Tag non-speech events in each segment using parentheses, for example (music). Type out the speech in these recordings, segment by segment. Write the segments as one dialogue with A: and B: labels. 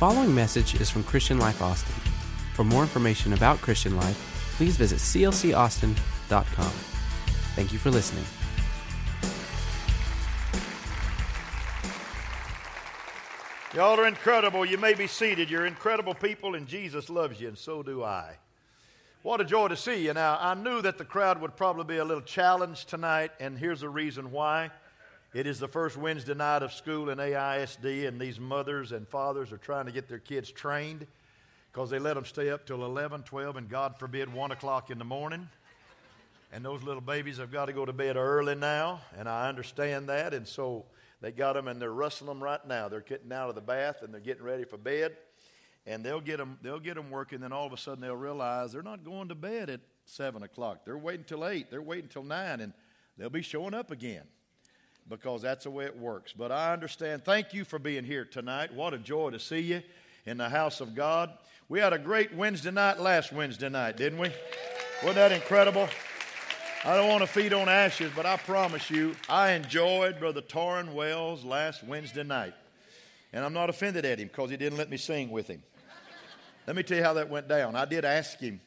A: following message is from Christian Life Austin. For more information about Christian Life, please visit clcaustin.com. Thank you for listening.
B: Y'all are incredible. You may be seated. You're incredible people, and Jesus loves you, and so do I. What a joy to see you. Now, I knew that the crowd would probably be a little challenged tonight, and here's the reason why. It is the first Wednesday night of school in AISD, and these mothers and fathers are trying to get their kids trained because they let them stay up till 11, 12, and God forbid, 1 o'clock in the morning. And those little babies have got to go to bed early now, and I understand that. And so they got them, and they're rustling them right now. They're getting out of the bath, and they're getting ready for bed. And they'll get them, they'll get them working, then all of a sudden they'll realize they're not going to bed at 7 o'clock. They're waiting till 8. They're waiting till 9, and they'll be showing up again because that's the way it works. But I understand. Thank you for being here tonight. What a joy to see you in the house of God. We had a great Wednesday night last Wednesday night, didn't we? Wasn't that incredible? I don't want to feed on ashes, but I promise you, I enjoyed Brother Torrin Wells last Wednesday night. And I'm not offended at him because he didn't let me sing with him. Let me tell you how that went down. I did ask him,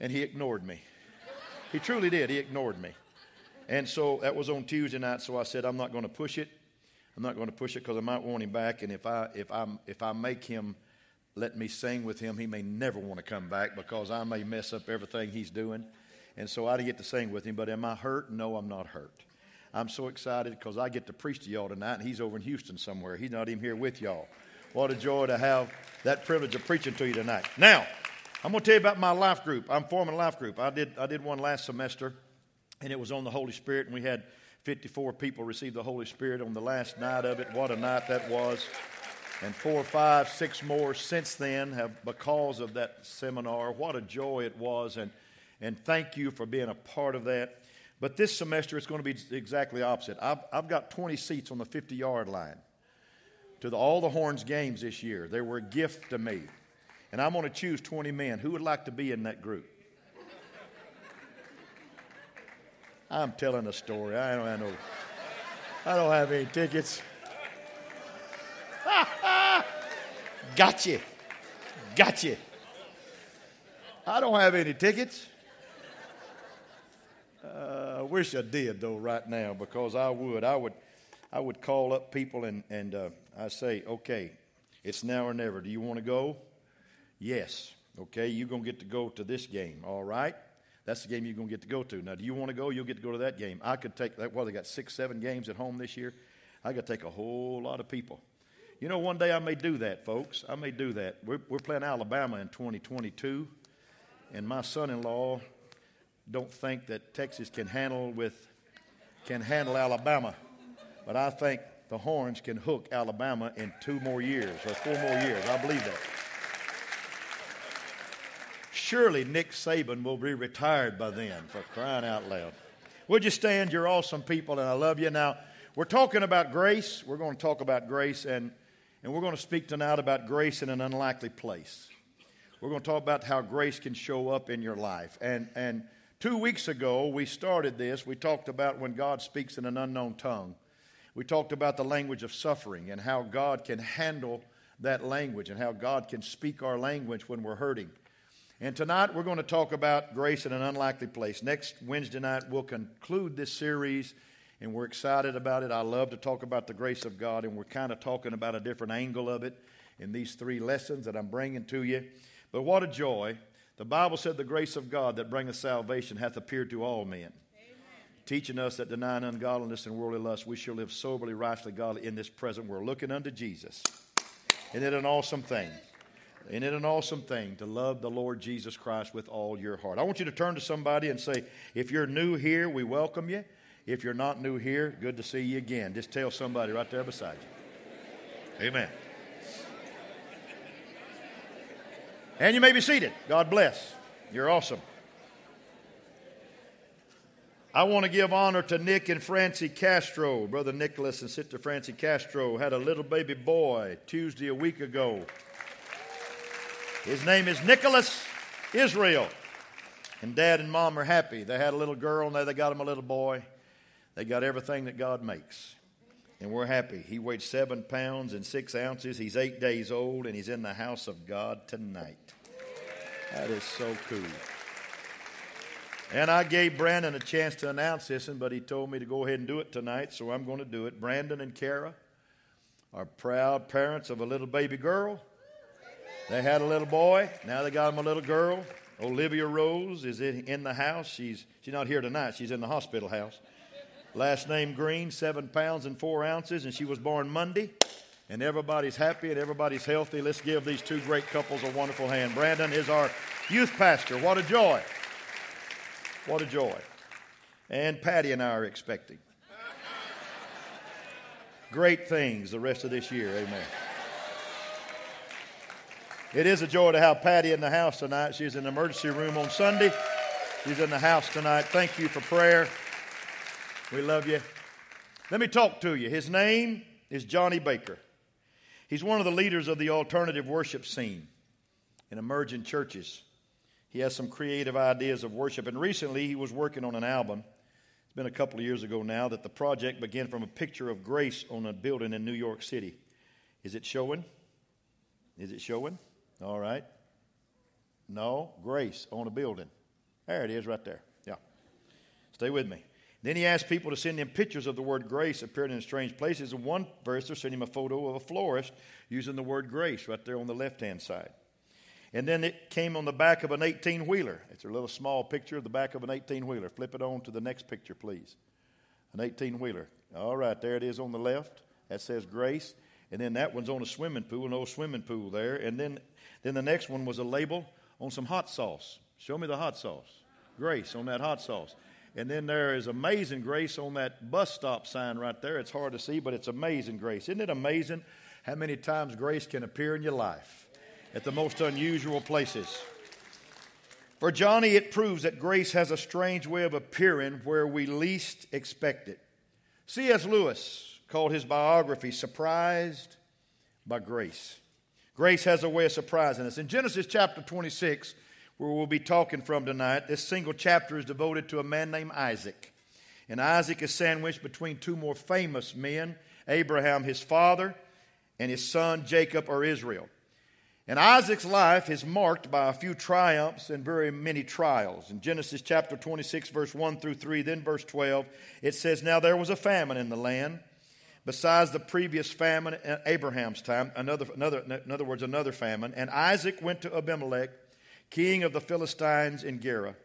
B: and he ignored me. He truly did. He ignored me. And so that was on Tuesday night, so I said, I'm not going to push it. I'm not going to push it because I might want him back. And if I, if, i if I make him let me sing with him, he may never want to come back because I may mess up everything he's doing. And so I didn't get to sing with him. But am I hurt? No, I'm not hurt. I'm so excited because I get to preach to y'all tonight, and he's over in Houston somewhere. He's not even here with y'all. What a joy to have that privilege of preaching to you tonight. Now, I'm going to tell you about my life group. I'm forming a life group. I did, I did one last semester, and it was on the Holy Spirit, and we had 54 people receive the Holy Spirit on the last night of it. What a night that was. And four, five, six more since then have, because of that seminar. What a joy it was. And, and thank you for being a part of that. But this semester, it's going to be exactly opposite. I've, I've got 20 seats on the 50 yard line to the, all the Horns games this year. They were a gift to me. And I'm going to choose 20 men. Who would like to be in that group? I'm telling a story. I don't have no, I don't have any tickets. (laughs) gotcha. Gotcha. I don't have any tickets. Uh, I wish I did though right now because I would. I would. I would call up people and and uh, I say, okay, it's now or never. Do you want to go? Yes. Okay, you're gonna get to go to this game. All right. That's the game you're going to get to go to. Now, do you want to go? You'll get to go to that game. I could take that. Well, they got six, seven games at home this year. I to take a whole lot of people. You know, one day I may do that, folks. I may do that. We're, we're playing Alabama in 2022, and my son-in-law don't think that Texas can handle with can handle Alabama, but I think the Horns can hook Alabama in two more years or four more years. I believe that. Surely Nick Saban will be retired by then, for crying out loud. Would you stand? You're awesome people, and I love you. Now, we're talking about grace. We're going to talk about grace, and, and we're going to speak tonight about grace in an unlikely place. We're going to talk about how grace can show up in your life. And, and two weeks ago, we started this. We talked about when God speaks in an unknown tongue. We talked about the language of suffering and how God can handle that language and how God can speak our language when we're hurting. And tonight we're going to talk about grace in an unlikely place. Next Wednesday night we'll conclude this series, and we're excited about it. I love to talk about the grace of God, and we're kind of talking about a different angle of it in these three lessons that I'm bringing to you. But what a joy. The Bible said the grace of God that bringeth salvation hath appeared to all men, Amen. teaching us that denying ungodliness and worldly lust, we shall live soberly, righteously, godly in this present world, looking unto Jesus. Isn't it an awesome thing? Isn't it an awesome thing to love the Lord Jesus Christ with all your heart? I want you to turn to somebody and say, if you're new here, we welcome you. If you're not new here, good to see you again. Just tell somebody right there beside you. Amen. And you may be seated. God bless. You're awesome. I want to give honor to Nick and Francie Castro. Brother Nicholas and Sister Francie Castro had a little baby boy Tuesday a week ago. His name is Nicholas Israel. And dad and mom are happy. They had a little girl, now they got him a little boy. They got everything that God makes. and we're happy. He weighed seven pounds and six ounces. He's eight days old, and he's in the house of God tonight. That is so cool. And I gave Brandon a chance to announce this, but he told me to go ahead and do it tonight, so I'm going to do it. Brandon and Kara are proud parents of a little baby girl. They had a little boy, now they got him a little girl. Olivia Rose is in the house. She's, she's not here tonight, she's in the hospital house. Last name Green, seven pounds and four ounces, and she was born Monday. And everybody's happy and everybody's healthy. Let's give these two great couples a wonderful hand. Brandon is our youth pastor. What a joy! What a joy. And Patty and I are expecting great things the rest of this year. Amen. It is a joy to have Patty in the house tonight. She's in the emergency room on Sunday. She's in the house tonight. Thank you for prayer. We love you. Let me talk to you. His name is Jonny Baker. He's one of the leaders of the alternative worship scene in emerging churches. He has some creative ideas of worship, and recently he was working on an album. It's been a couple of years ago now that the project began from a picture of grace on a building in New York City. Is it showing? Is it showing? All right. No, grace on a building. There it is right there. Yeah. Stay with me. Then he asked people to send him pictures of the word grace appearing in strange places. In one verse, they sent him a photo of a florist using the word grace right there on the left hand side. And then it came on the back of an 18 wheeler. It's a little small picture of the back of an 18 wheeler. Flip it on to the next picture, please. An 18 wheeler. All right, there it is on the left. That says grace. And then that one's on a swimming pool, an old swimming pool there. And then then the next one was a label on some hot sauce. Show me the hot sauce. Grace on that hot sauce. And then there is amazing grace on that bus stop sign right there. It's hard to see, but it's amazing grace. Isn't it amazing how many times grace can appear in your life at the most unusual places? For Jonny, it proves that grace has a strange way of appearing where we least expect it. C.S. Lewis called his biography Surprised by Grace. Grace has a way of surprising us. In Genesis chapter 26, where we'll be talking from tonight, this single chapter is devoted to a man named Isaac. And Isaac is sandwiched between two more famous men Abraham, his father, and his son Jacob or Israel. And Isaac's life is marked by a few triumphs and very many trials. In Genesis chapter 26, verse 1 through 3, then verse 12, it says, Now there was a famine in the land besides the previous famine in Abraham's time, another, another, in other words, another famine. And Isaac went to Abimelech, king of the Philistines in Gerar.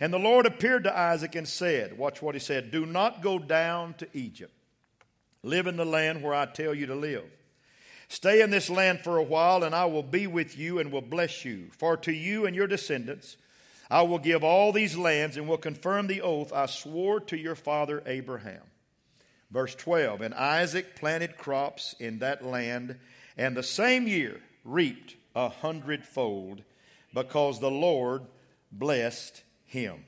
B: And the Lord appeared to Isaac and said, Watch what he said, Do not go down to Egypt. Live in the land where I tell you to live. Stay in this land for a while, and I will be with you and will bless you. For to you and your descendants I will give all these lands and will confirm the oath I swore to your father Abraham. Verse 12 And Isaac planted crops in that land, and the same year reaped a hundredfold, because the Lord blessed him.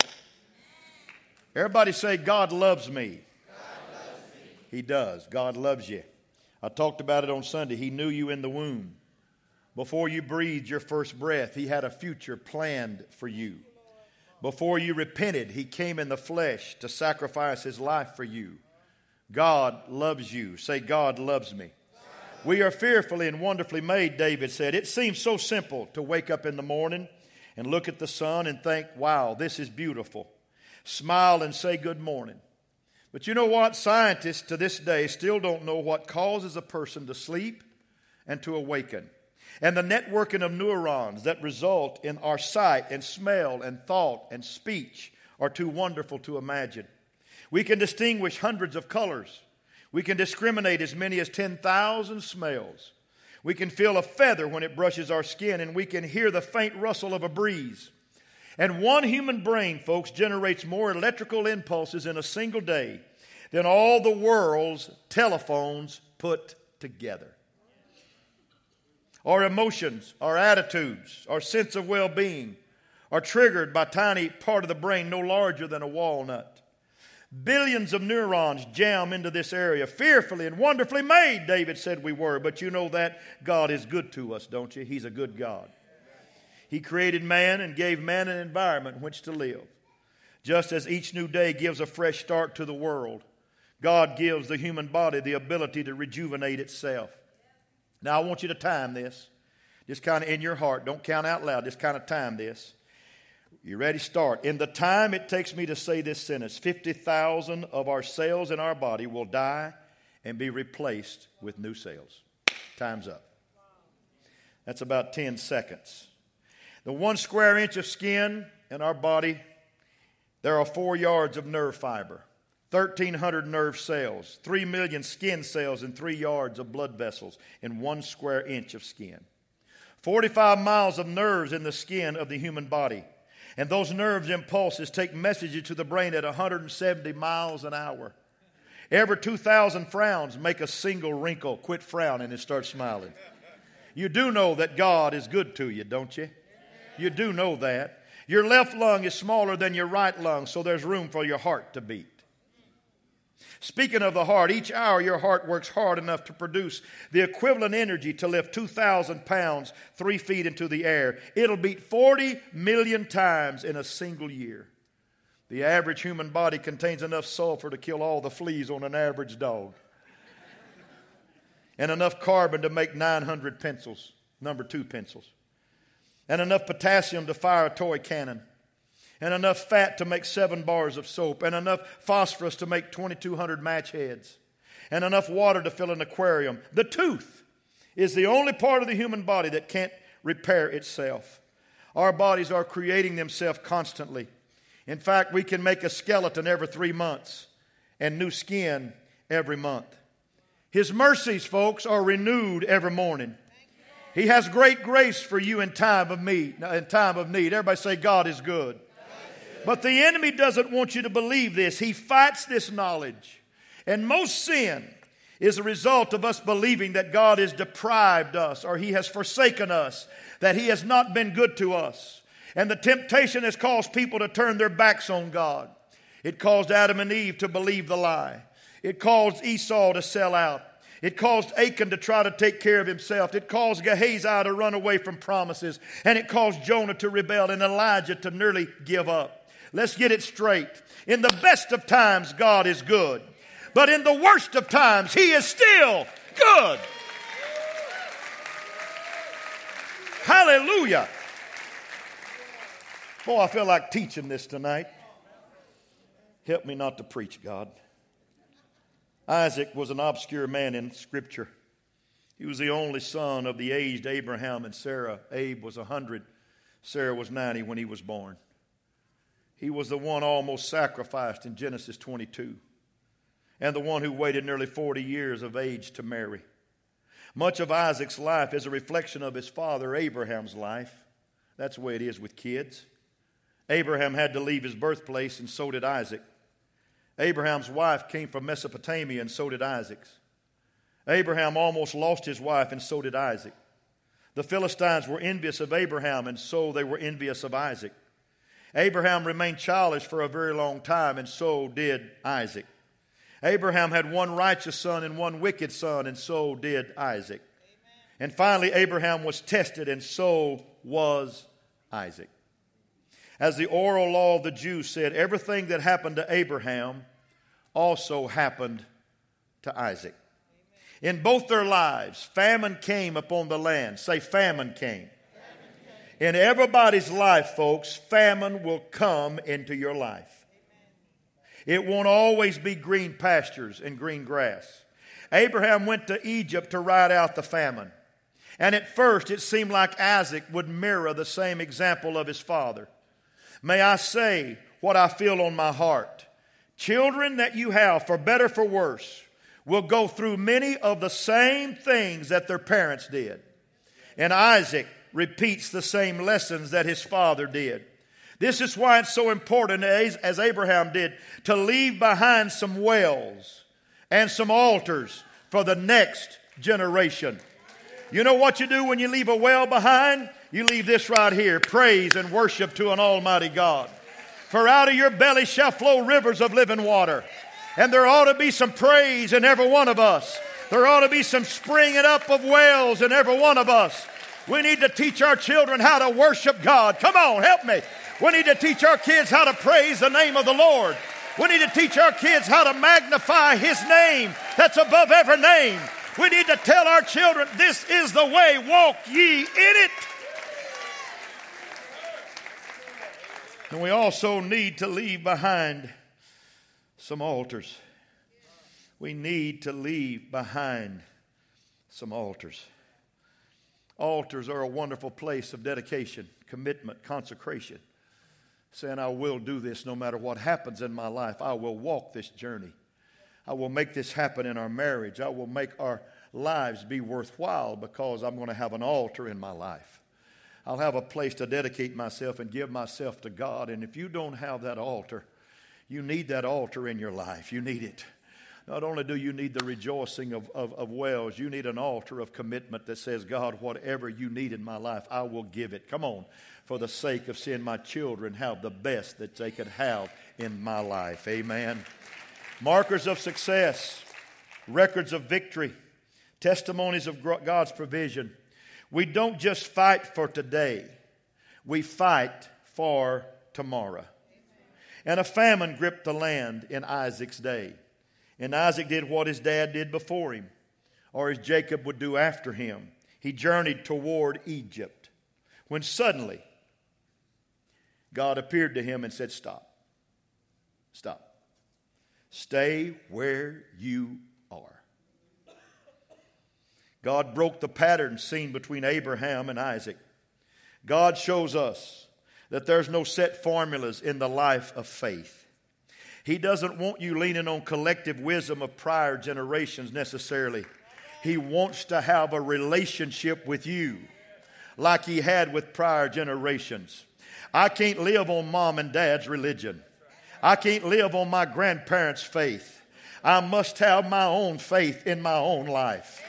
B: Everybody say, God loves me.
C: God loves me.
B: He does. God loves you. I talked about it on Sunday. He knew you in the womb. Before you breathed your first breath, He had a future planned for you. Before you repented, He came in the flesh to sacrifice His life for you. God loves you. Say, God loves me. We are fearfully and wonderfully made, David said. It seems so simple to wake up in the morning and look at the sun and think, wow, this is beautiful. Smile and say good morning. But you know what? Scientists to this day still don't know what causes a person to sleep and to awaken. And the networking of neurons that result in our sight and smell and thought and speech are too wonderful to imagine. We can distinguish hundreds of colors. We can discriminate as many as 10,000 smells. We can feel a feather when it brushes our skin, and we can hear the faint rustle of a breeze. And one human brain, folks, generates more electrical impulses in a single day than all the world's telephones put together. Our emotions, our attitudes, our sense of well being are triggered by tiny part of the brain no larger than a walnut. Billions of neurons jam into this area. Fearfully and wonderfully made, David said we were. But you know that God is good to us, don't you? He's a good God. He created man and gave man an environment in which to live. Just as each new day gives a fresh start to the world, God gives the human body the ability to rejuvenate itself. Now, I want you to time this. Just kind of in your heart. Don't count out loud. Just kind of time this. You ready? Start. In the time it takes me to say this sentence, 50,000 of our cells in our body will die and be replaced with new cells. Time's up. That's about 10 seconds. The one square inch of skin in our body, there are four yards of nerve fiber. 1,300 nerve cells, 3 million skin cells, and 3 yards of blood vessels in one square inch of skin. 45 miles of nerves in the skin of the human body. And those nerves impulses take messages to the brain at 170 miles an hour. Every 2,000 frowns make a single wrinkle quit frowning and start smiling. You do know that God is good to you, don't you? You do know that. Your left lung is smaller than your right lung, so there's room for your heart to beat. Speaking of the heart, each hour your heart works hard enough to produce the equivalent energy to lift 2,000 pounds three feet into the air. It'll beat 40 million times in a single year. The average human body contains enough sulfur to kill all the fleas on an average dog, and enough carbon to make 900 pencils, number two pencils, and enough potassium to fire a toy cannon and enough fat to make seven bars of soap, and enough phosphorus to make 2,200 match heads, and enough water to fill an aquarium. The tooth is the only part of the human body that can't repair itself. Our bodies are creating themselves constantly. In fact, we can make a skeleton every three months and new skin every month. His mercies, folks, are renewed every morning. He has great grace for you in time of need. In time of need, everybody say, "God is good." But the enemy doesn't want you to believe this. He fights this knowledge. And most sin is a result of us believing that God has deprived us or He has forsaken us, that He has not been good to us. And the temptation has caused people to turn their backs on God. It caused Adam and Eve to believe the lie. It caused Esau to sell out. It caused Achan to try to take care of himself. It caused Gehazi to run away from promises. And it caused Jonah to rebel and Elijah to nearly give up. Let's get it straight. In the best of times, God is good. But in the worst of times, He is still good. Hallelujah. Boy, I feel like teaching this tonight. Help me not to preach, God. Isaac was an obscure man in Scripture. He was the only son of the aged Abraham and Sarah. Abe was 100, Sarah was 90 when he was born. He was the one almost sacrificed in Genesis 22, and the one who waited nearly 40 years of age to marry. Much of Isaac's life is a reflection of his father Abraham's life. That's the way it is with kids. Abraham had to leave his birthplace, and so did Isaac. Abraham's wife came from Mesopotamia, and so did Isaac's. Abraham almost lost his wife, and so did Isaac. The Philistines were envious of Abraham, and so they were envious of Isaac. Abraham remained childish for a very long time, and so did Isaac. Abraham had one righteous son and one wicked son, and so did Isaac. Amen. And finally, Abraham was tested, and so was Isaac. As the oral law of the Jews said, everything that happened to Abraham also happened to Isaac. Amen. In both their lives, famine came upon the land. Say, famine came. In everybody's life, folks, famine will come into your life. It won't always be green pastures and green grass. Abraham went to Egypt to ride out the famine. And at first, it seemed like Isaac would mirror the same example of his father. May I say what I feel on my heart? Children that you have, for better for worse, will go through many of the same things that their parents did. And Isaac repeats the same lessons that his father did. This is why it's so important, as Abraham did, to leave behind some wells and some altars for the next generation. You know what you do when you leave a well behind? You leave this right here praise and worship to an almighty God. For out of your belly shall flow rivers of living water. And there ought to be some praise in every one of us. There ought to be some springing up of wells in every one of us. We need to teach our children how to worship God. Come on, help me. We need to teach our kids how to praise the name of the Lord. We need to teach our kids how to magnify His name that's above every name. We need to tell our children, this is the way, walk ye in it. And we also need to leave behind some altars. We need to leave behind some altars. Altars are a wonderful place of dedication, commitment, consecration. Saying, I will do this no matter what happens in my life. I will walk this journey. I will make this happen in our marriage. I will make our lives be worthwhile because I'm going to have an altar in my life. I'll have a place to dedicate myself and give myself to God. And if you don't have that altar, you need that altar in your life. You need it. Not only do you need the rejoicing of, of, of, wells, you need an altar of commitment that says, God, whatever you need in my life, I will give it. Come on, for the sake of seeing my children have the best that they could have in my life. Amen. Markers of success, records of victory, testimonies of God's provision. We don't just fight for today, we fight for tomorrow. And a famine gripped the land in Isaac's day. And Isaac did what his dad did before him, or as Jacob would do after him. He journeyed toward Egypt. When suddenly, God appeared to him and said, Stop. Stop. Stay where you are. God broke the pattern seen between Abraham and Isaac. God shows us that there's no set formulas in the life of faith. He doesn't want you leaning on collective wisdom of prior generations necessarily. He wants to have a relationship with you like he had with prior generations. I can't live on mom and dad's religion. I can't live on my grandparents' faith. I must have my own faith in my own life.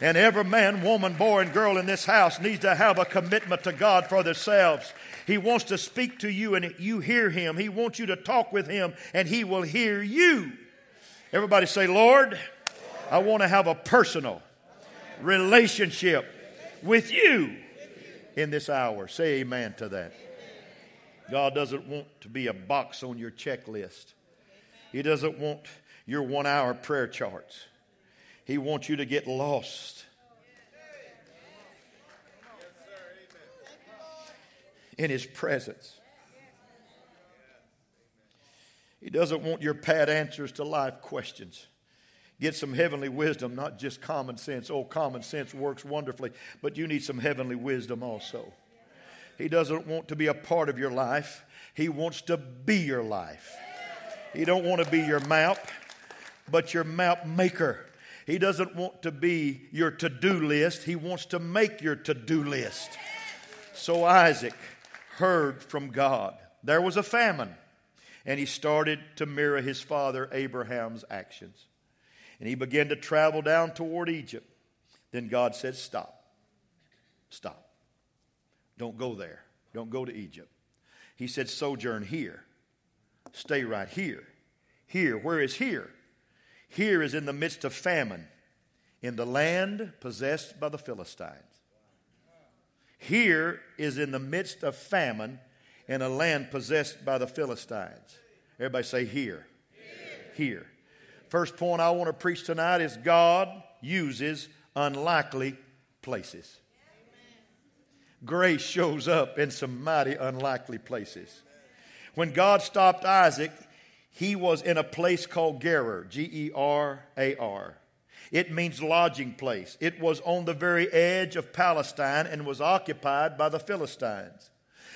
B: And every man, woman, boy, and girl in this house needs to have a commitment to God for themselves. He wants to speak to you and you hear him. He wants you to talk with him and he will hear you. Everybody say, Lord, I want to have a personal relationship with you in this hour. Say amen to that. God doesn't want to be a box on your checklist. He doesn't want your one hour prayer charts. He wants you to get lost in His presence. He doesn't want your pat answers to life questions. Get some heavenly wisdom, not just common sense. Oh, common sense works wonderfully, but you need some heavenly wisdom also. He doesn't want to be a part of your life. He wants to be your life. He don't want to be your map, but your map maker. He doesn't want to be your to-do list. He wants to make your to-do list. So Isaac heard from God. There was a famine, and he started to mirror his father Abraham's actions. And he began to travel down toward Egypt. Then God said, Stop. Stop. Don't go there. Don't go to Egypt. He said, Sojourn here. Stay right here. Here. Where is here? Here is in the midst of famine in the land possessed by the Philistines. Here is in the midst of famine in a land possessed by the Philistines. Everybody say, Here. Here. here. First point I want to preach tonight is God uses unlikely places grace shows up in some mighty unlikely places. When God stopped Isaac, he was in a place called Gerar, G E R A R. It means lodging place. It was on the very edge of Palestine and was occupied by the Philistines.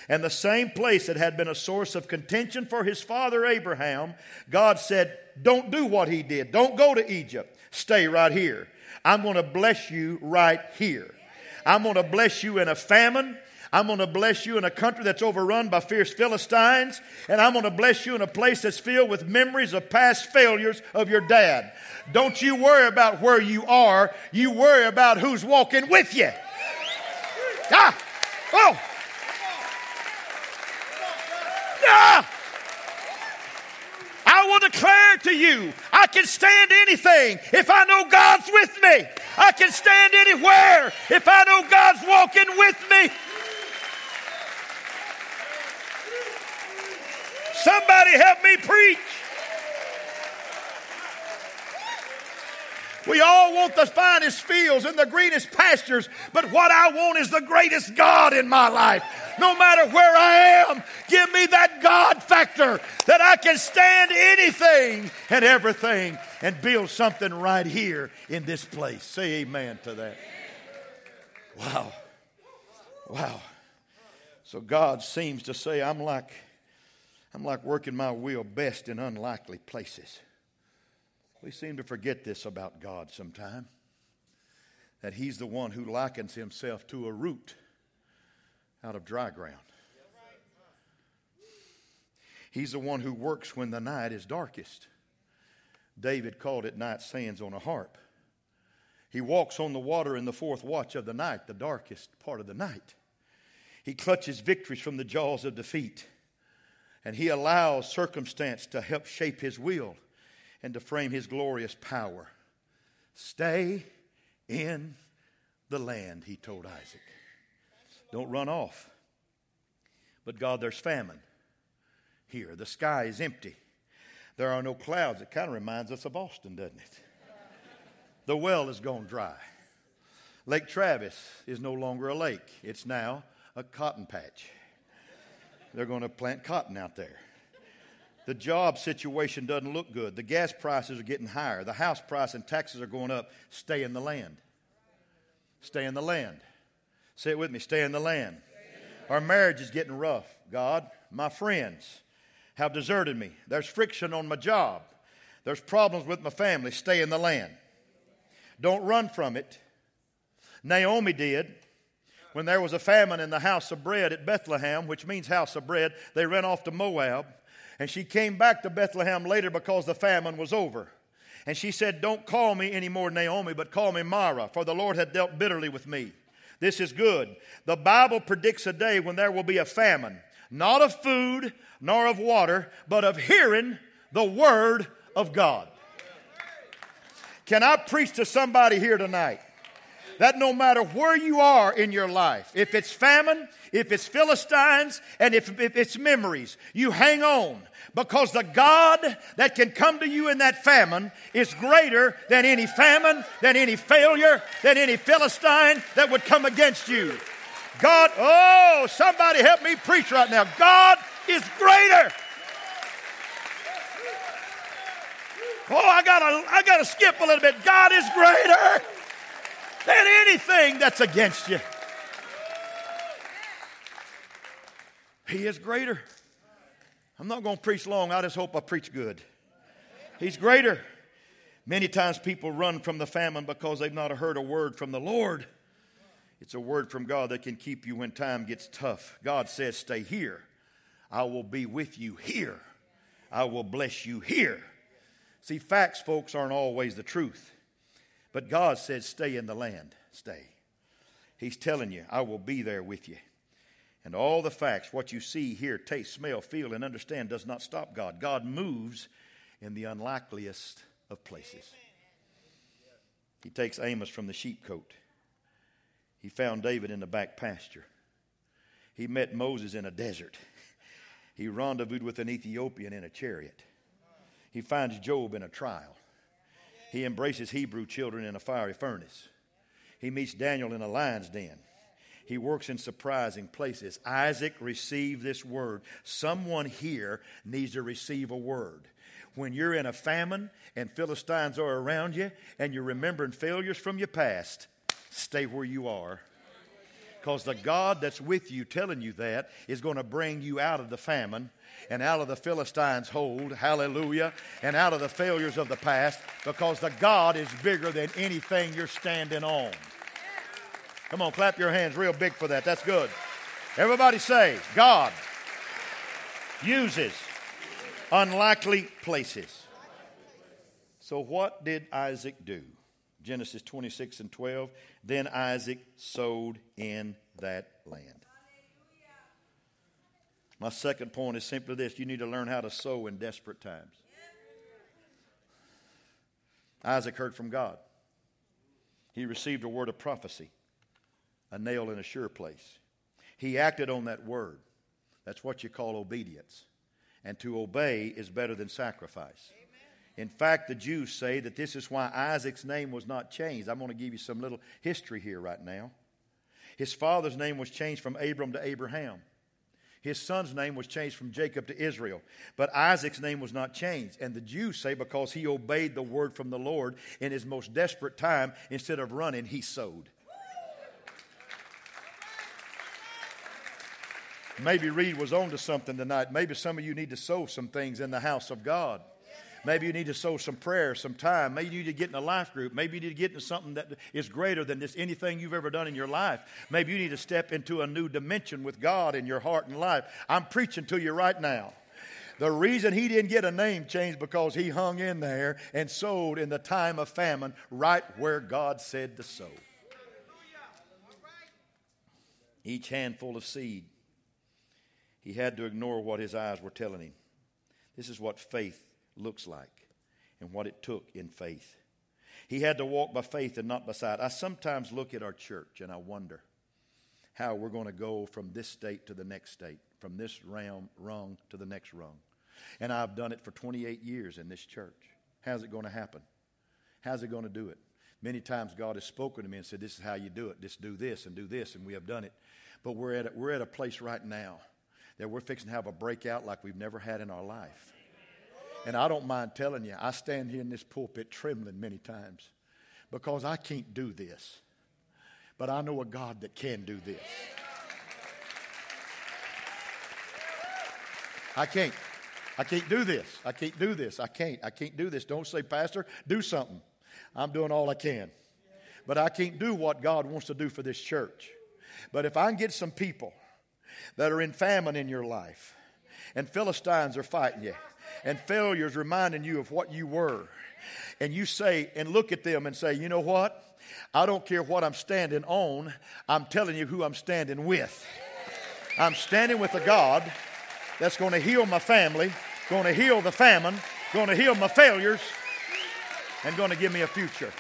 B: And the same place that had been a source of contention for his father Abraham, God said, Don't do what he did. Don't go to Egypt. Stay right here. I'm going to bless you right here. I'm going to bless you in a famine. I'm going to bless you in a country that's overrun by fierce Philistines. And I'm going to bless you in a place that's filled with memories of past failures of your dad. Don't you worry about where you are. You worry about who's walking with you. Ah! Oh! Ah! I will declare to you, I can stand anything if I know God's with me. I can stand anywhere if I know God's walking with me. Somebody help me preach. We all want the finest fields and the greenest pastures, but what I want is the greatest God in my life. No matter where I am, give me that God factor that I can stand anything and everything and build something right here in this place. Say amen to that. Wow. Wow. So God seems to say, I'm like I'm like working my will best in unlikely places. We seem to forget this about God sometimes that He's the one who likens Himself to a root out of dry ground. He's the one who works when the night is darkest. David called it night sands on a harp. He walks on the water in the fourth watch of the night, the darkest part of the night. He clutches victories from the jaws of defeat. And he allows circumstance to help shape his will and to frame his glorious power. Stay in the land, he told Isaac. Don't run off. But God, there's famine here. The sky is empty. There are no clouds. It kind of reminds us of Austin, doesn't it? The well is gone dry. Lake Travis is no longer a lake, it's now a cotton patch. They're going to plant cotton out there. The job situation doesn't look good. The gas prices are getting higher. The house price and taxes are going up. Stay in the land. Stay in the land. Say it with me stay in the land. Our marriage is getting rough. God, my friends have deserted me. There's friction on my job. There's problems with my family. Stay in the land. Don't run from it. Naomi did. When there was a famine in the house of bread at Bethlehem, which means house of bread, they ran off to Moab. And she came back to Bethlehem later because the famine was over. And she said, Don't call me anymore Naomi, but call me Mara, for the Lord had dealt bitterly with me. This is good. The Bible predicts a day when there will be a famine, not of food nor of water, but of hearing the word of God. Can I preach to somebody here tonight? That no matter where you are in your life, if it's famine, if it's Philistines, and if, if it's memories, you hang on because the God that can come to you in that famine is greater than any famine, than any failure, than any Philistine that would come against you. God, oh, somebody help me preach right now. God is greater. Oh, I gotta, I gotta skip a little bit. God is greater than anything that's against you. He is greater. I'm not going to preach long. I just hope I preach good. He's greater. Many times people run from the famine because they've not heard a word from the Lord. It's a word from God that can keep you when time gets tough. God says, Stay here. I will be with you here. I will bless you here. See, facts, folks, aren't always the truth. But God says, stay in the land. Stay. He's telling you, I will be there with you. And all the facts, what you see, hear, taste, smell, feel, and understand, does not stop God. God moves in the unlikeliest of places. He takes Amos from the sheepcote. He found David in the back pasture. He met Moses in a desert. He rendezvoused with an Ethiopian in a chariot. He finds Job in a trial. He embraces Hebrew children in a fiery furnace. He meets Daniel in a lion's den. He works in surprising places. Isaac received this word. Someone here needs to receive a word. When you're in a famine and Philistines are around you and you're remembering failures from your past, stay where you are. Because the God that's with you telling you that is going to bring you out of the famine and out of the Philistines' hold, hallelujah, and out of the failures of the past because the God is bigger than anything you're standing on. Come on, clap your hands real big for that. That's good. Everybody say, God uses unlikely places. So, what did Isaac do? Genesis 26 and 12. Then Isaac sowed in that land. My second point is simply this you need to learn how to sow in desperate times. Isaac heard from God. He received a word of prophecy, a nail in a sure place. He acted on that word. That's what you call obedience. And to obey is better than sacrifice. In fact, the Jews say that this is why Isaac's name was not changed. I'm going to give you some little history here right now. His father's name was changed from Abram to Abraham. His son's name was changed from Jacob to Israel. But Isaac's name was not changed. And the Jews say because he obeyed the word from the Lord in his most desperate time, instead of running, he sowed. Maybe Reed was on to something tonight. Maybe some of you need to sow some things in the house of God. Maybe you need to sow some prayer, some time. Maybe you need to get in a life group. Maybe you need to get into something that is greater than this anything you've ever done in your life. Maybe you need to step into a new dimension with God in your heart and life. I'm preaching to you right now. The reason he didn't get a name changed because he hung in there and sowed in the time of famine right where God said to sow. Each handful of seed, he had to ignore what his eyes were telling him. This is what faith looks like and what it took in faith. He had to walk by faith and not by sight. I sometimes look at our church and I wonder how we're going to go from this state to the next state, from this realm rung to the next rung. And I've done it for 28 years in this church. How's it going to happen? How's it going to do it? Many times God has spoken to me and said, This is how you do it. Just do this and do this, and we have done it. But we're at a, we're at a place right now that we're fixing to have a breakout like we've never had in our life. And I don't mind telling you, I stand here in this pulpit trembling many times because I can't do this. But I know a God that can do this. I can't. I can't do this. I can't do this. I can't. I can't do this. Don't say, Pastor, do something. I'm doing all I can. But I can't do what God wants to do for this church. But if I can get some people that are in famine in your life and Philistines are fighting you and failures reminding you of what you were. And you say, and look at them and say, you know what? I don't care what I'm standing on, I'm telling you who I'm standing with. I'm standing with a God that's going to heal my family, going to heal the famine, going to heal my failures, and going to give me a future.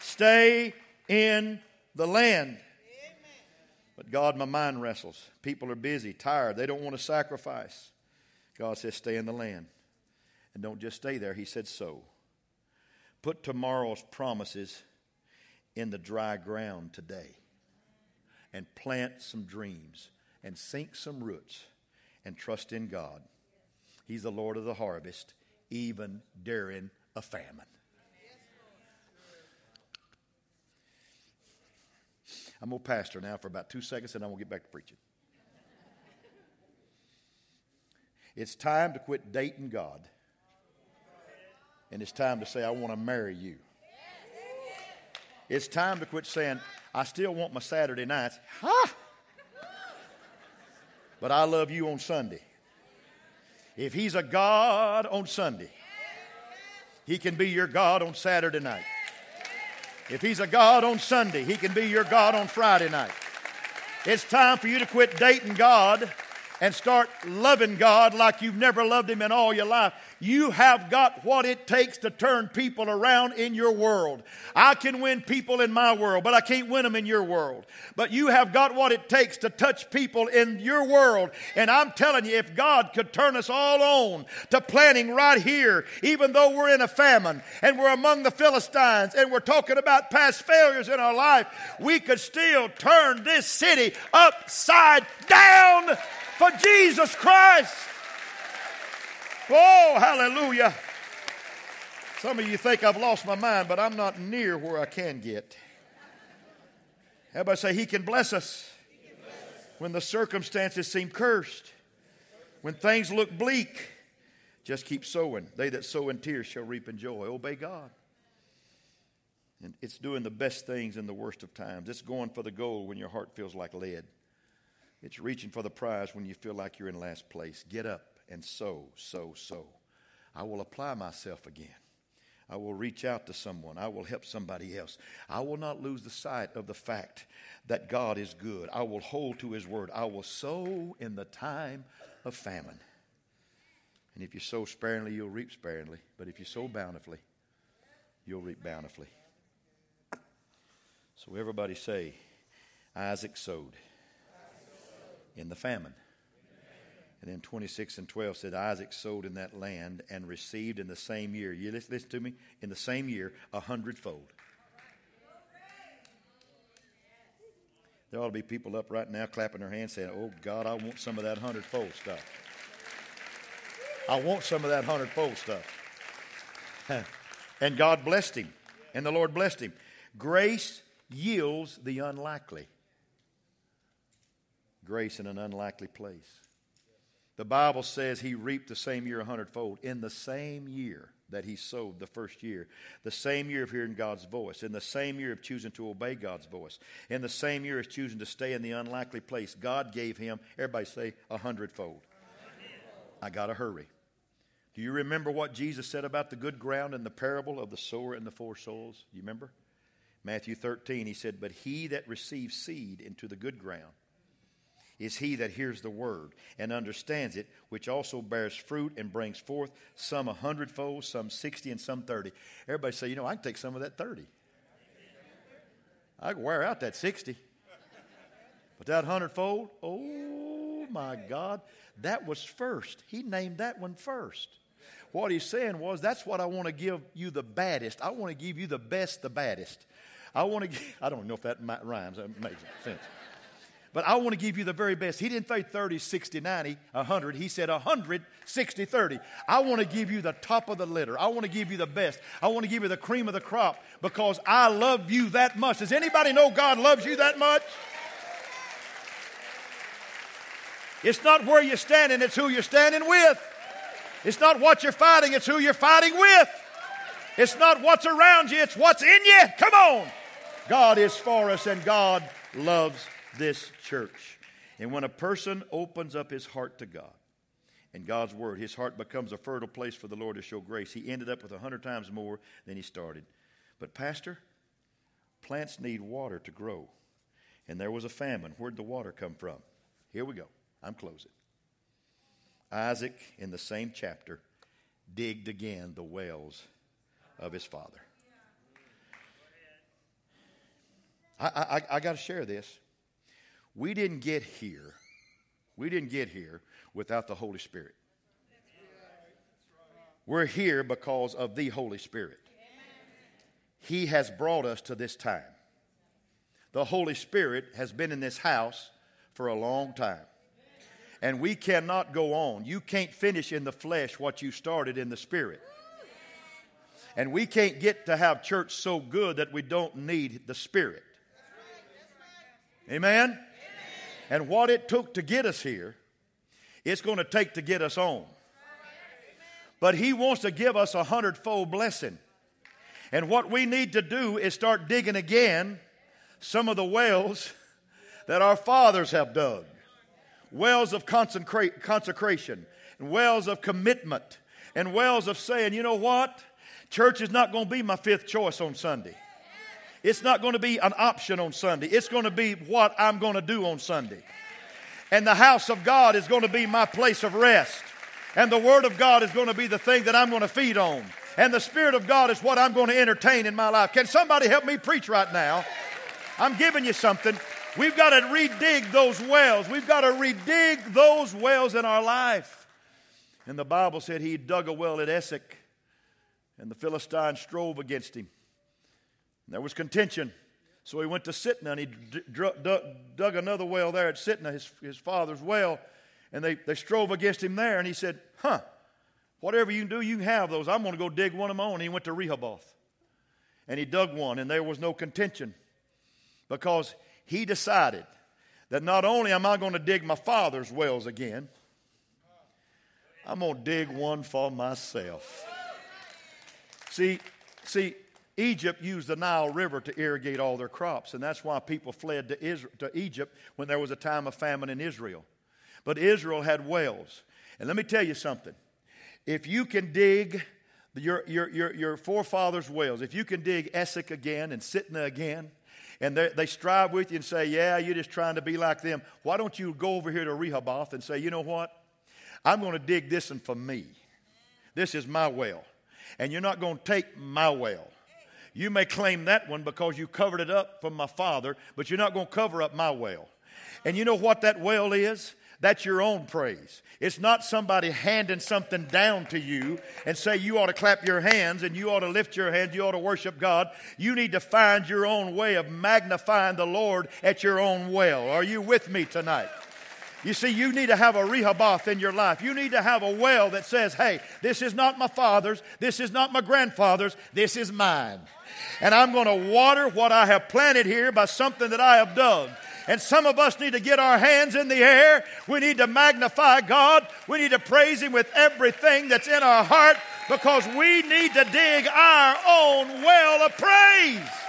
B: Stay in the land. God, my mind wrestles. People are busy, tired. They don't want to sacrifice. God says, stay in the land. And don't just stay there. He said, sow. Put tomorrow's promises in the dry ground today. And plant some dreams. And sink some roots. And trust in God. He's the Lord of the harvest, even during a famine. I'm going to pastor now for about two seconds and I'm going to get back to preaching. It's time to quit dating God. And it's time to say, I want to marry you. It's time to quit saying, I still want my Saturday nights. Ha! But I love you on Sunday. If He's a God on Sunday, He can be your God on Saturday night. If He's a God on Sunday, He can be your God on Friday night. It's time for you to quit dating God and start loving God like you've never loved Him in all your life. You have got what it takes to turn people around in your world. I can win people in my world, but I can't win them in your world. But you have got what it takes to touch people in your world. And I'm telling you, if God could turn us all on to planning right here, even though we're in a famine and we're among the Philistines and we're talking about past failures in our life, we could still turn this city upside down for Jesus Christ. Oh, hallelujah. Some of you think I've lost my mind, but I'm not near where I can get. Everybody say, He can bless us when the circumstances seem cursed, when things look bleak. Just keep sowing. They that sow in tears shall reap in joy. Obey God. And it's doing the best things in the worst of times. It's going for the goal when your heart feels like lead. It's reaching for the prize when you feel like you're in last place. Get up and sow, sow, sow. I will apply myself again. I will reach out to someone. I will help somebody else. I will not lose the sight of the fact that God is good. I will hold to His word. I will sow in the time of famine. And if you sow sparingly, you'll reap sparingly. But if you sow bountifully, you'll reap bountifully. So everybody say, Isaac sowed in the famine. And then 26 and 12 said, Isaac sowed in that land and received in the same year, you listen, listen to me, in the same year, a hundredfold. There ought to be people up right now clapping their hands saying, Oh God, I want some of that hundredfold stuff. I want some of that hundredfold stuff. (laughs) and God blessed him, and the Lord blessed him. Grace yields the unlikely. Grace in an unlikely place. The Bible says he reaped the same year a hundredfold. In the same year that he sowed the first year, the same year of hearing God's voice, in the same year of choosing to obey God's voice, in the same year of choosing to stay in the unlikely place, God gave him, everybody say, a hundredfold. I got to hurry. Do you remember what Jesus said about the good ground in the parable of the sower and the four soils? You remember? Matthew 13, he said, But he that receives seed into the good ground is he that hears the word and understands it, which also bears fruit and brings forth some a hundredfold, some sixty, and some thirty. Everybody say, you know, I can take some of that thirty. I can wear out that sixty. But that hundredfold, oh my God, that was first. He named that one first. What he's saying was, that's what I want to give you the baddest. I want to give you the best, the baddest. I want to, (laughs) I don't know if that rhymes. That makes sense. But I want to give you the very best. He didn't say 30, 60, 90, 100. He said 100, 60, 30. I want to give you the top of the litter. I want to give you the best. I want to give you the cream of the crop because I love you that much. Does anybody know God loves you that much? It's not where you're standing, it's who you're standing with. It's not what you're fighting, it's who you're fighting with. It's not what's around you, it's what's in you. Come on. God is for us and God loves this church. And when a person opens up his heart to God and God's word, his heart becomes a fertile place for the Lord to show grace. He ended up with a hundred times more than he started. But, Pastor, plants need water to grow. And there was a famine. Where'd the water come from? Here we go. I'm closing. Isaac, in the same chapter, digged again the wells of his father. I, I, I got to share this. We didn't get here. We didn't get here without the Holy Spirit. We're here because of the Holy Spirit. He has brought us to this time. The Holy Spirit has been in this house for a long time. And we cannot go on. You can't finish in the flesh what you started in the Spirit. And we can't get to have church so good that we don't need the Spirit. Amen? And what it took to get us here, it's going to take to get us on. But He wants to give us a hundredfold blessing. And what we need to do is start digging again some of the wells that our fathers have dug wells of consecra- consecration, and wells of commitment, and wells of saying, you know what? Church is not going to be my fifth choice on Sunday. It's not going to be an option on Sunday. It's going to be what I'm going to do on Sunday. And the house of God is going to be my place of rest. And the Word of God is going to be the thing that I'm going to feed on. And the Spirit of God is what I'm going to entertain in my life. Can somebody help me preach right now? I'm giving you something. We've got to redig those wells. We've got to redig those wells in our life. And the Bible said he dug a well at Esek, and the Philistines strove against him. And there was contention. So he went to Sitnah and he dug another well there at Sitnah, his, his father's well. And they, they strove against him there. And he said, Huh, whatever you do, you have those. I'm going to go dig one of my own. And he went to Rehoboth. And he dug one, and there was no contention because he decided that not only am I going to dig my father's wells again, I'm going to dig one for myself. See, see, Egypt used the Nile River to irrigate all their crops, and that's why people fled to, Israel, to Egypt when there was a time of famine in Israel. But Israel had wells. And let me tell you something. If you can dig your, your, your, your forefathers' wells, if you can dig Esek again and Sitnah again, and they, they strive with you and say, Yeah, you're just trying to be like them, why don't you go over here to Rehoboth and say, You know what? I'm going to dig this one for me. This is my well. And you're not going to take my well. You may claim that one because you covered it up from my father, but you're not going to cover up my well. And you know what that well is? That's your own praise. It's not somebody handing something down to you and say you ought to clap your hands and you ought to lift your hands, you ought to worship God. You need to find your own way of magnifying the Lord at your own well. Are you with me tonight? You see, you need to have a Rehoboth in your life. You need to have a well that says, hey, this is not my father's, this is not my grandfather's, this is mine. And I'm going to water what I have planted here by something that I have dug. And some of us need to get our hands in the air. We need to magnify God. We need to praise Him with everything that's in our heart because we need to dig our own well of praise.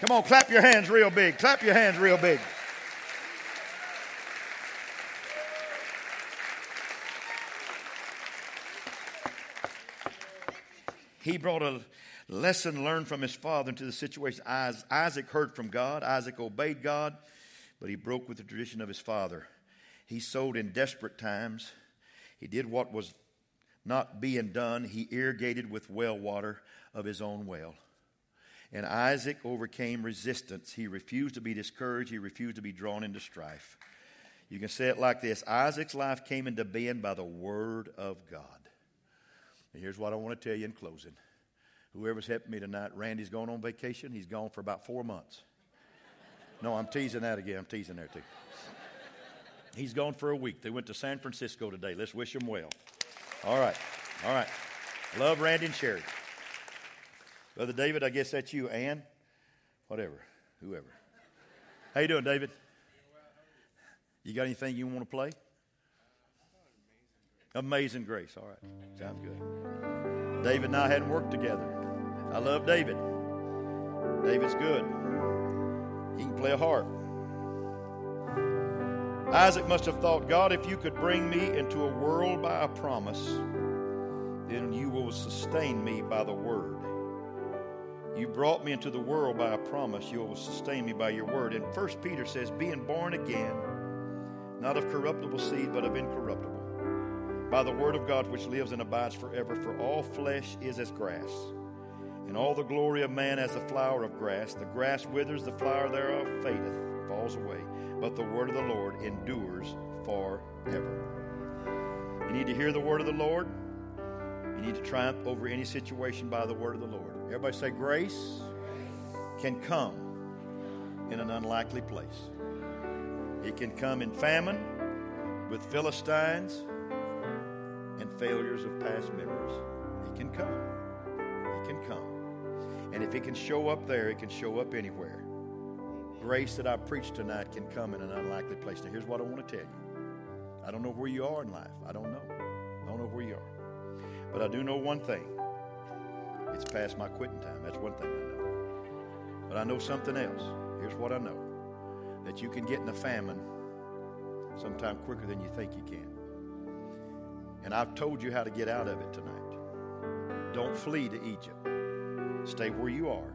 B: Come on, clap your hands real big. Clap your hands real big. he brought a lesson learned from his father into the situation. Isaac heard from God, Isaac obeyed God, but he broke with the tradition of his father. He sowed in desperate times. He did what was not being done. He irrigated with well water of his own well. And Isaac overcame resistance. He refused to be discouraged. He refused to be drawn into strife. You can say it like this Isaac's life came into being by the word of God. And here's what I want to tell you in closing. Whoever's helping me tonight, Randy's going on vacation. He's gone for about four months. No, I'm teasing that again. I'm teasing there too. He's gone for a week. They went to San Francisco today. Let's wish him well. All right. All right. Love Randy and Sherry. Brother David, I guess that's you. Ann? Whatever. Whoever. How you doing, David? You got anything you want to play? Amazing Grace. All right. Sounds good. David and I hadn't worked together. I love David. David's good. He can play a harp. Isaac must have thought, God, if you could bring me into a world by a promise, then you will sustain me by the word. You brought me into the world by a promise. You will sustain me by your word. And First Peter says, being born again, not of corruptible seed, but of incorruptible by the word of God which lives and abides forever. For all flesh is as grass, and all the glory of man as the flower of grass. The grass withers, the flower thereof fadeth, falls away. But the word of the Lord endures forever. You need to hear the word of the Lord. You need to triumph over any situation by the word of the Lord. Everybody say, Grace can come in an unlikely place. It can come in famine with Philistines and failures of past memories. It can come. It can come. And if it can show up there, it can show up anywhere. Grace that I preach tonight can come in an unlikely place. Now, here's what I want to tell you. I don't know where you are in life. I don't know. I don't know where you are. But I do know one thing. It's past my quitting time. That's one thing I know. But I know something else. Here's what I know that you can get in a famine sometime quicker than you think you can. And I've told you how to get out of it tonight. Don't flee to Egypt. Stay where you are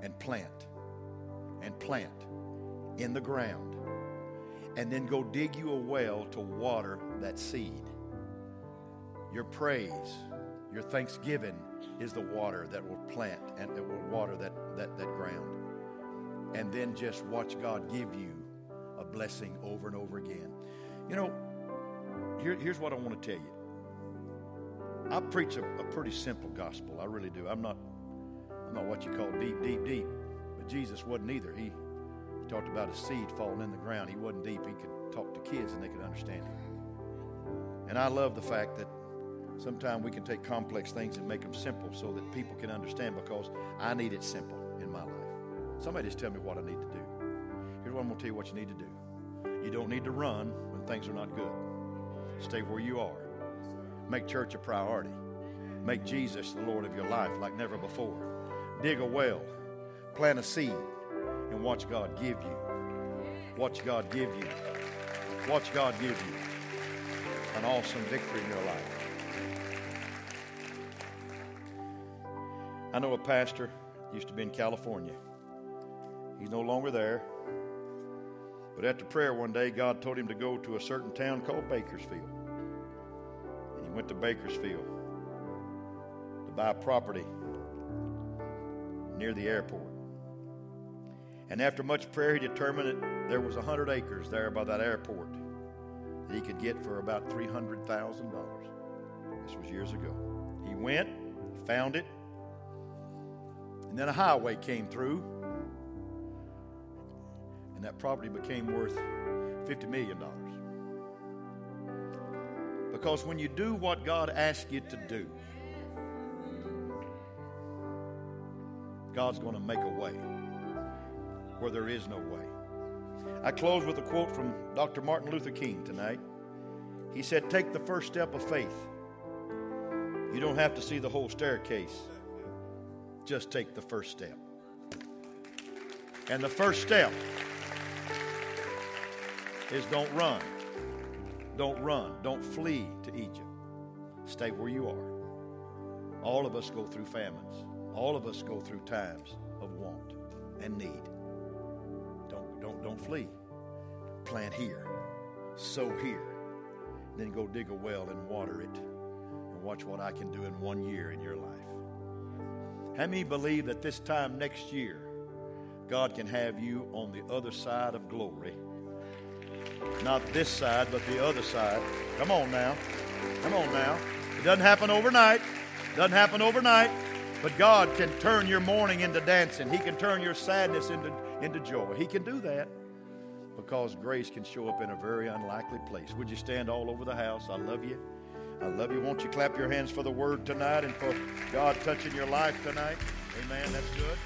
B: and plant and plant in the ground. And then go dig you a well to water that seed. Your praise, your thanksgiving is the water that will plant and that will water that, that, that ground. And then just watch God give you a blessing over and over again. You know, here, here's what I want to tell you. I preach a, a, pretty simple gospel. I really do. I'm not, I'm not what you call deep, deep, deep. But Jesus wasn't either. He, he talked about a seed falling in the ground. He wasn't deep. He could talk to kids and they could understand him. And I love the fact that sometimes we can take complex things and make them simple so that people can understand because I need it simple in my life. Somebody just tell me what I need to do. Here's what I'm going to tell you what you need to do. You don't need to run when things are not good. Stay where you are. Make church a priority. Make Jesus the Lord of your life like never before. Dig a well, plant a seed, and watch God give you. Watch God give you. Watch God give you an awesome victory in your life. I know a pastor used to be in California. He's no longer there. But after prayer one day, God told him to go to a certain town called Bakersfield. And he went to Bakersfield. to buy property near the airport. And after much prayer, he determined that there was 100 acres there by that airport that he could get for about $300,000. This was years ago. He went, found it, and then a highway came through, and that property became worth $50 million. Because when you do what God asks you to do, God's going to make a way where there is no way. I close with a quote from Dr. Martin Luther King tonight. He said, Take the first step of faith. You don't have to see the whole staircase, just take the first step. And the first step is don't run. Don't run. Don't flee to Egypt. Stay where you are. All of us go through famines. All of us go through times of want and need. Don't, don't, don't flee. Plant here. Sow here. Then go dig a well and water it. And watch what I can do in one year in your life. How many believe that this time next year, God can have you on the other side of glory? Not this side, but the other side. Come on now. Come on now. It doesn't happen overnight. Doesn't happen overnight. But God can turn your mourning into dancing. He can turn your sadness into, into joy. He can do that because grace can show up in a very unlikely place. Would you stand all over the house? I love you. I love you. Won't you clap your hands for the word tonight and for God touching your life tonight? Amen. That's good.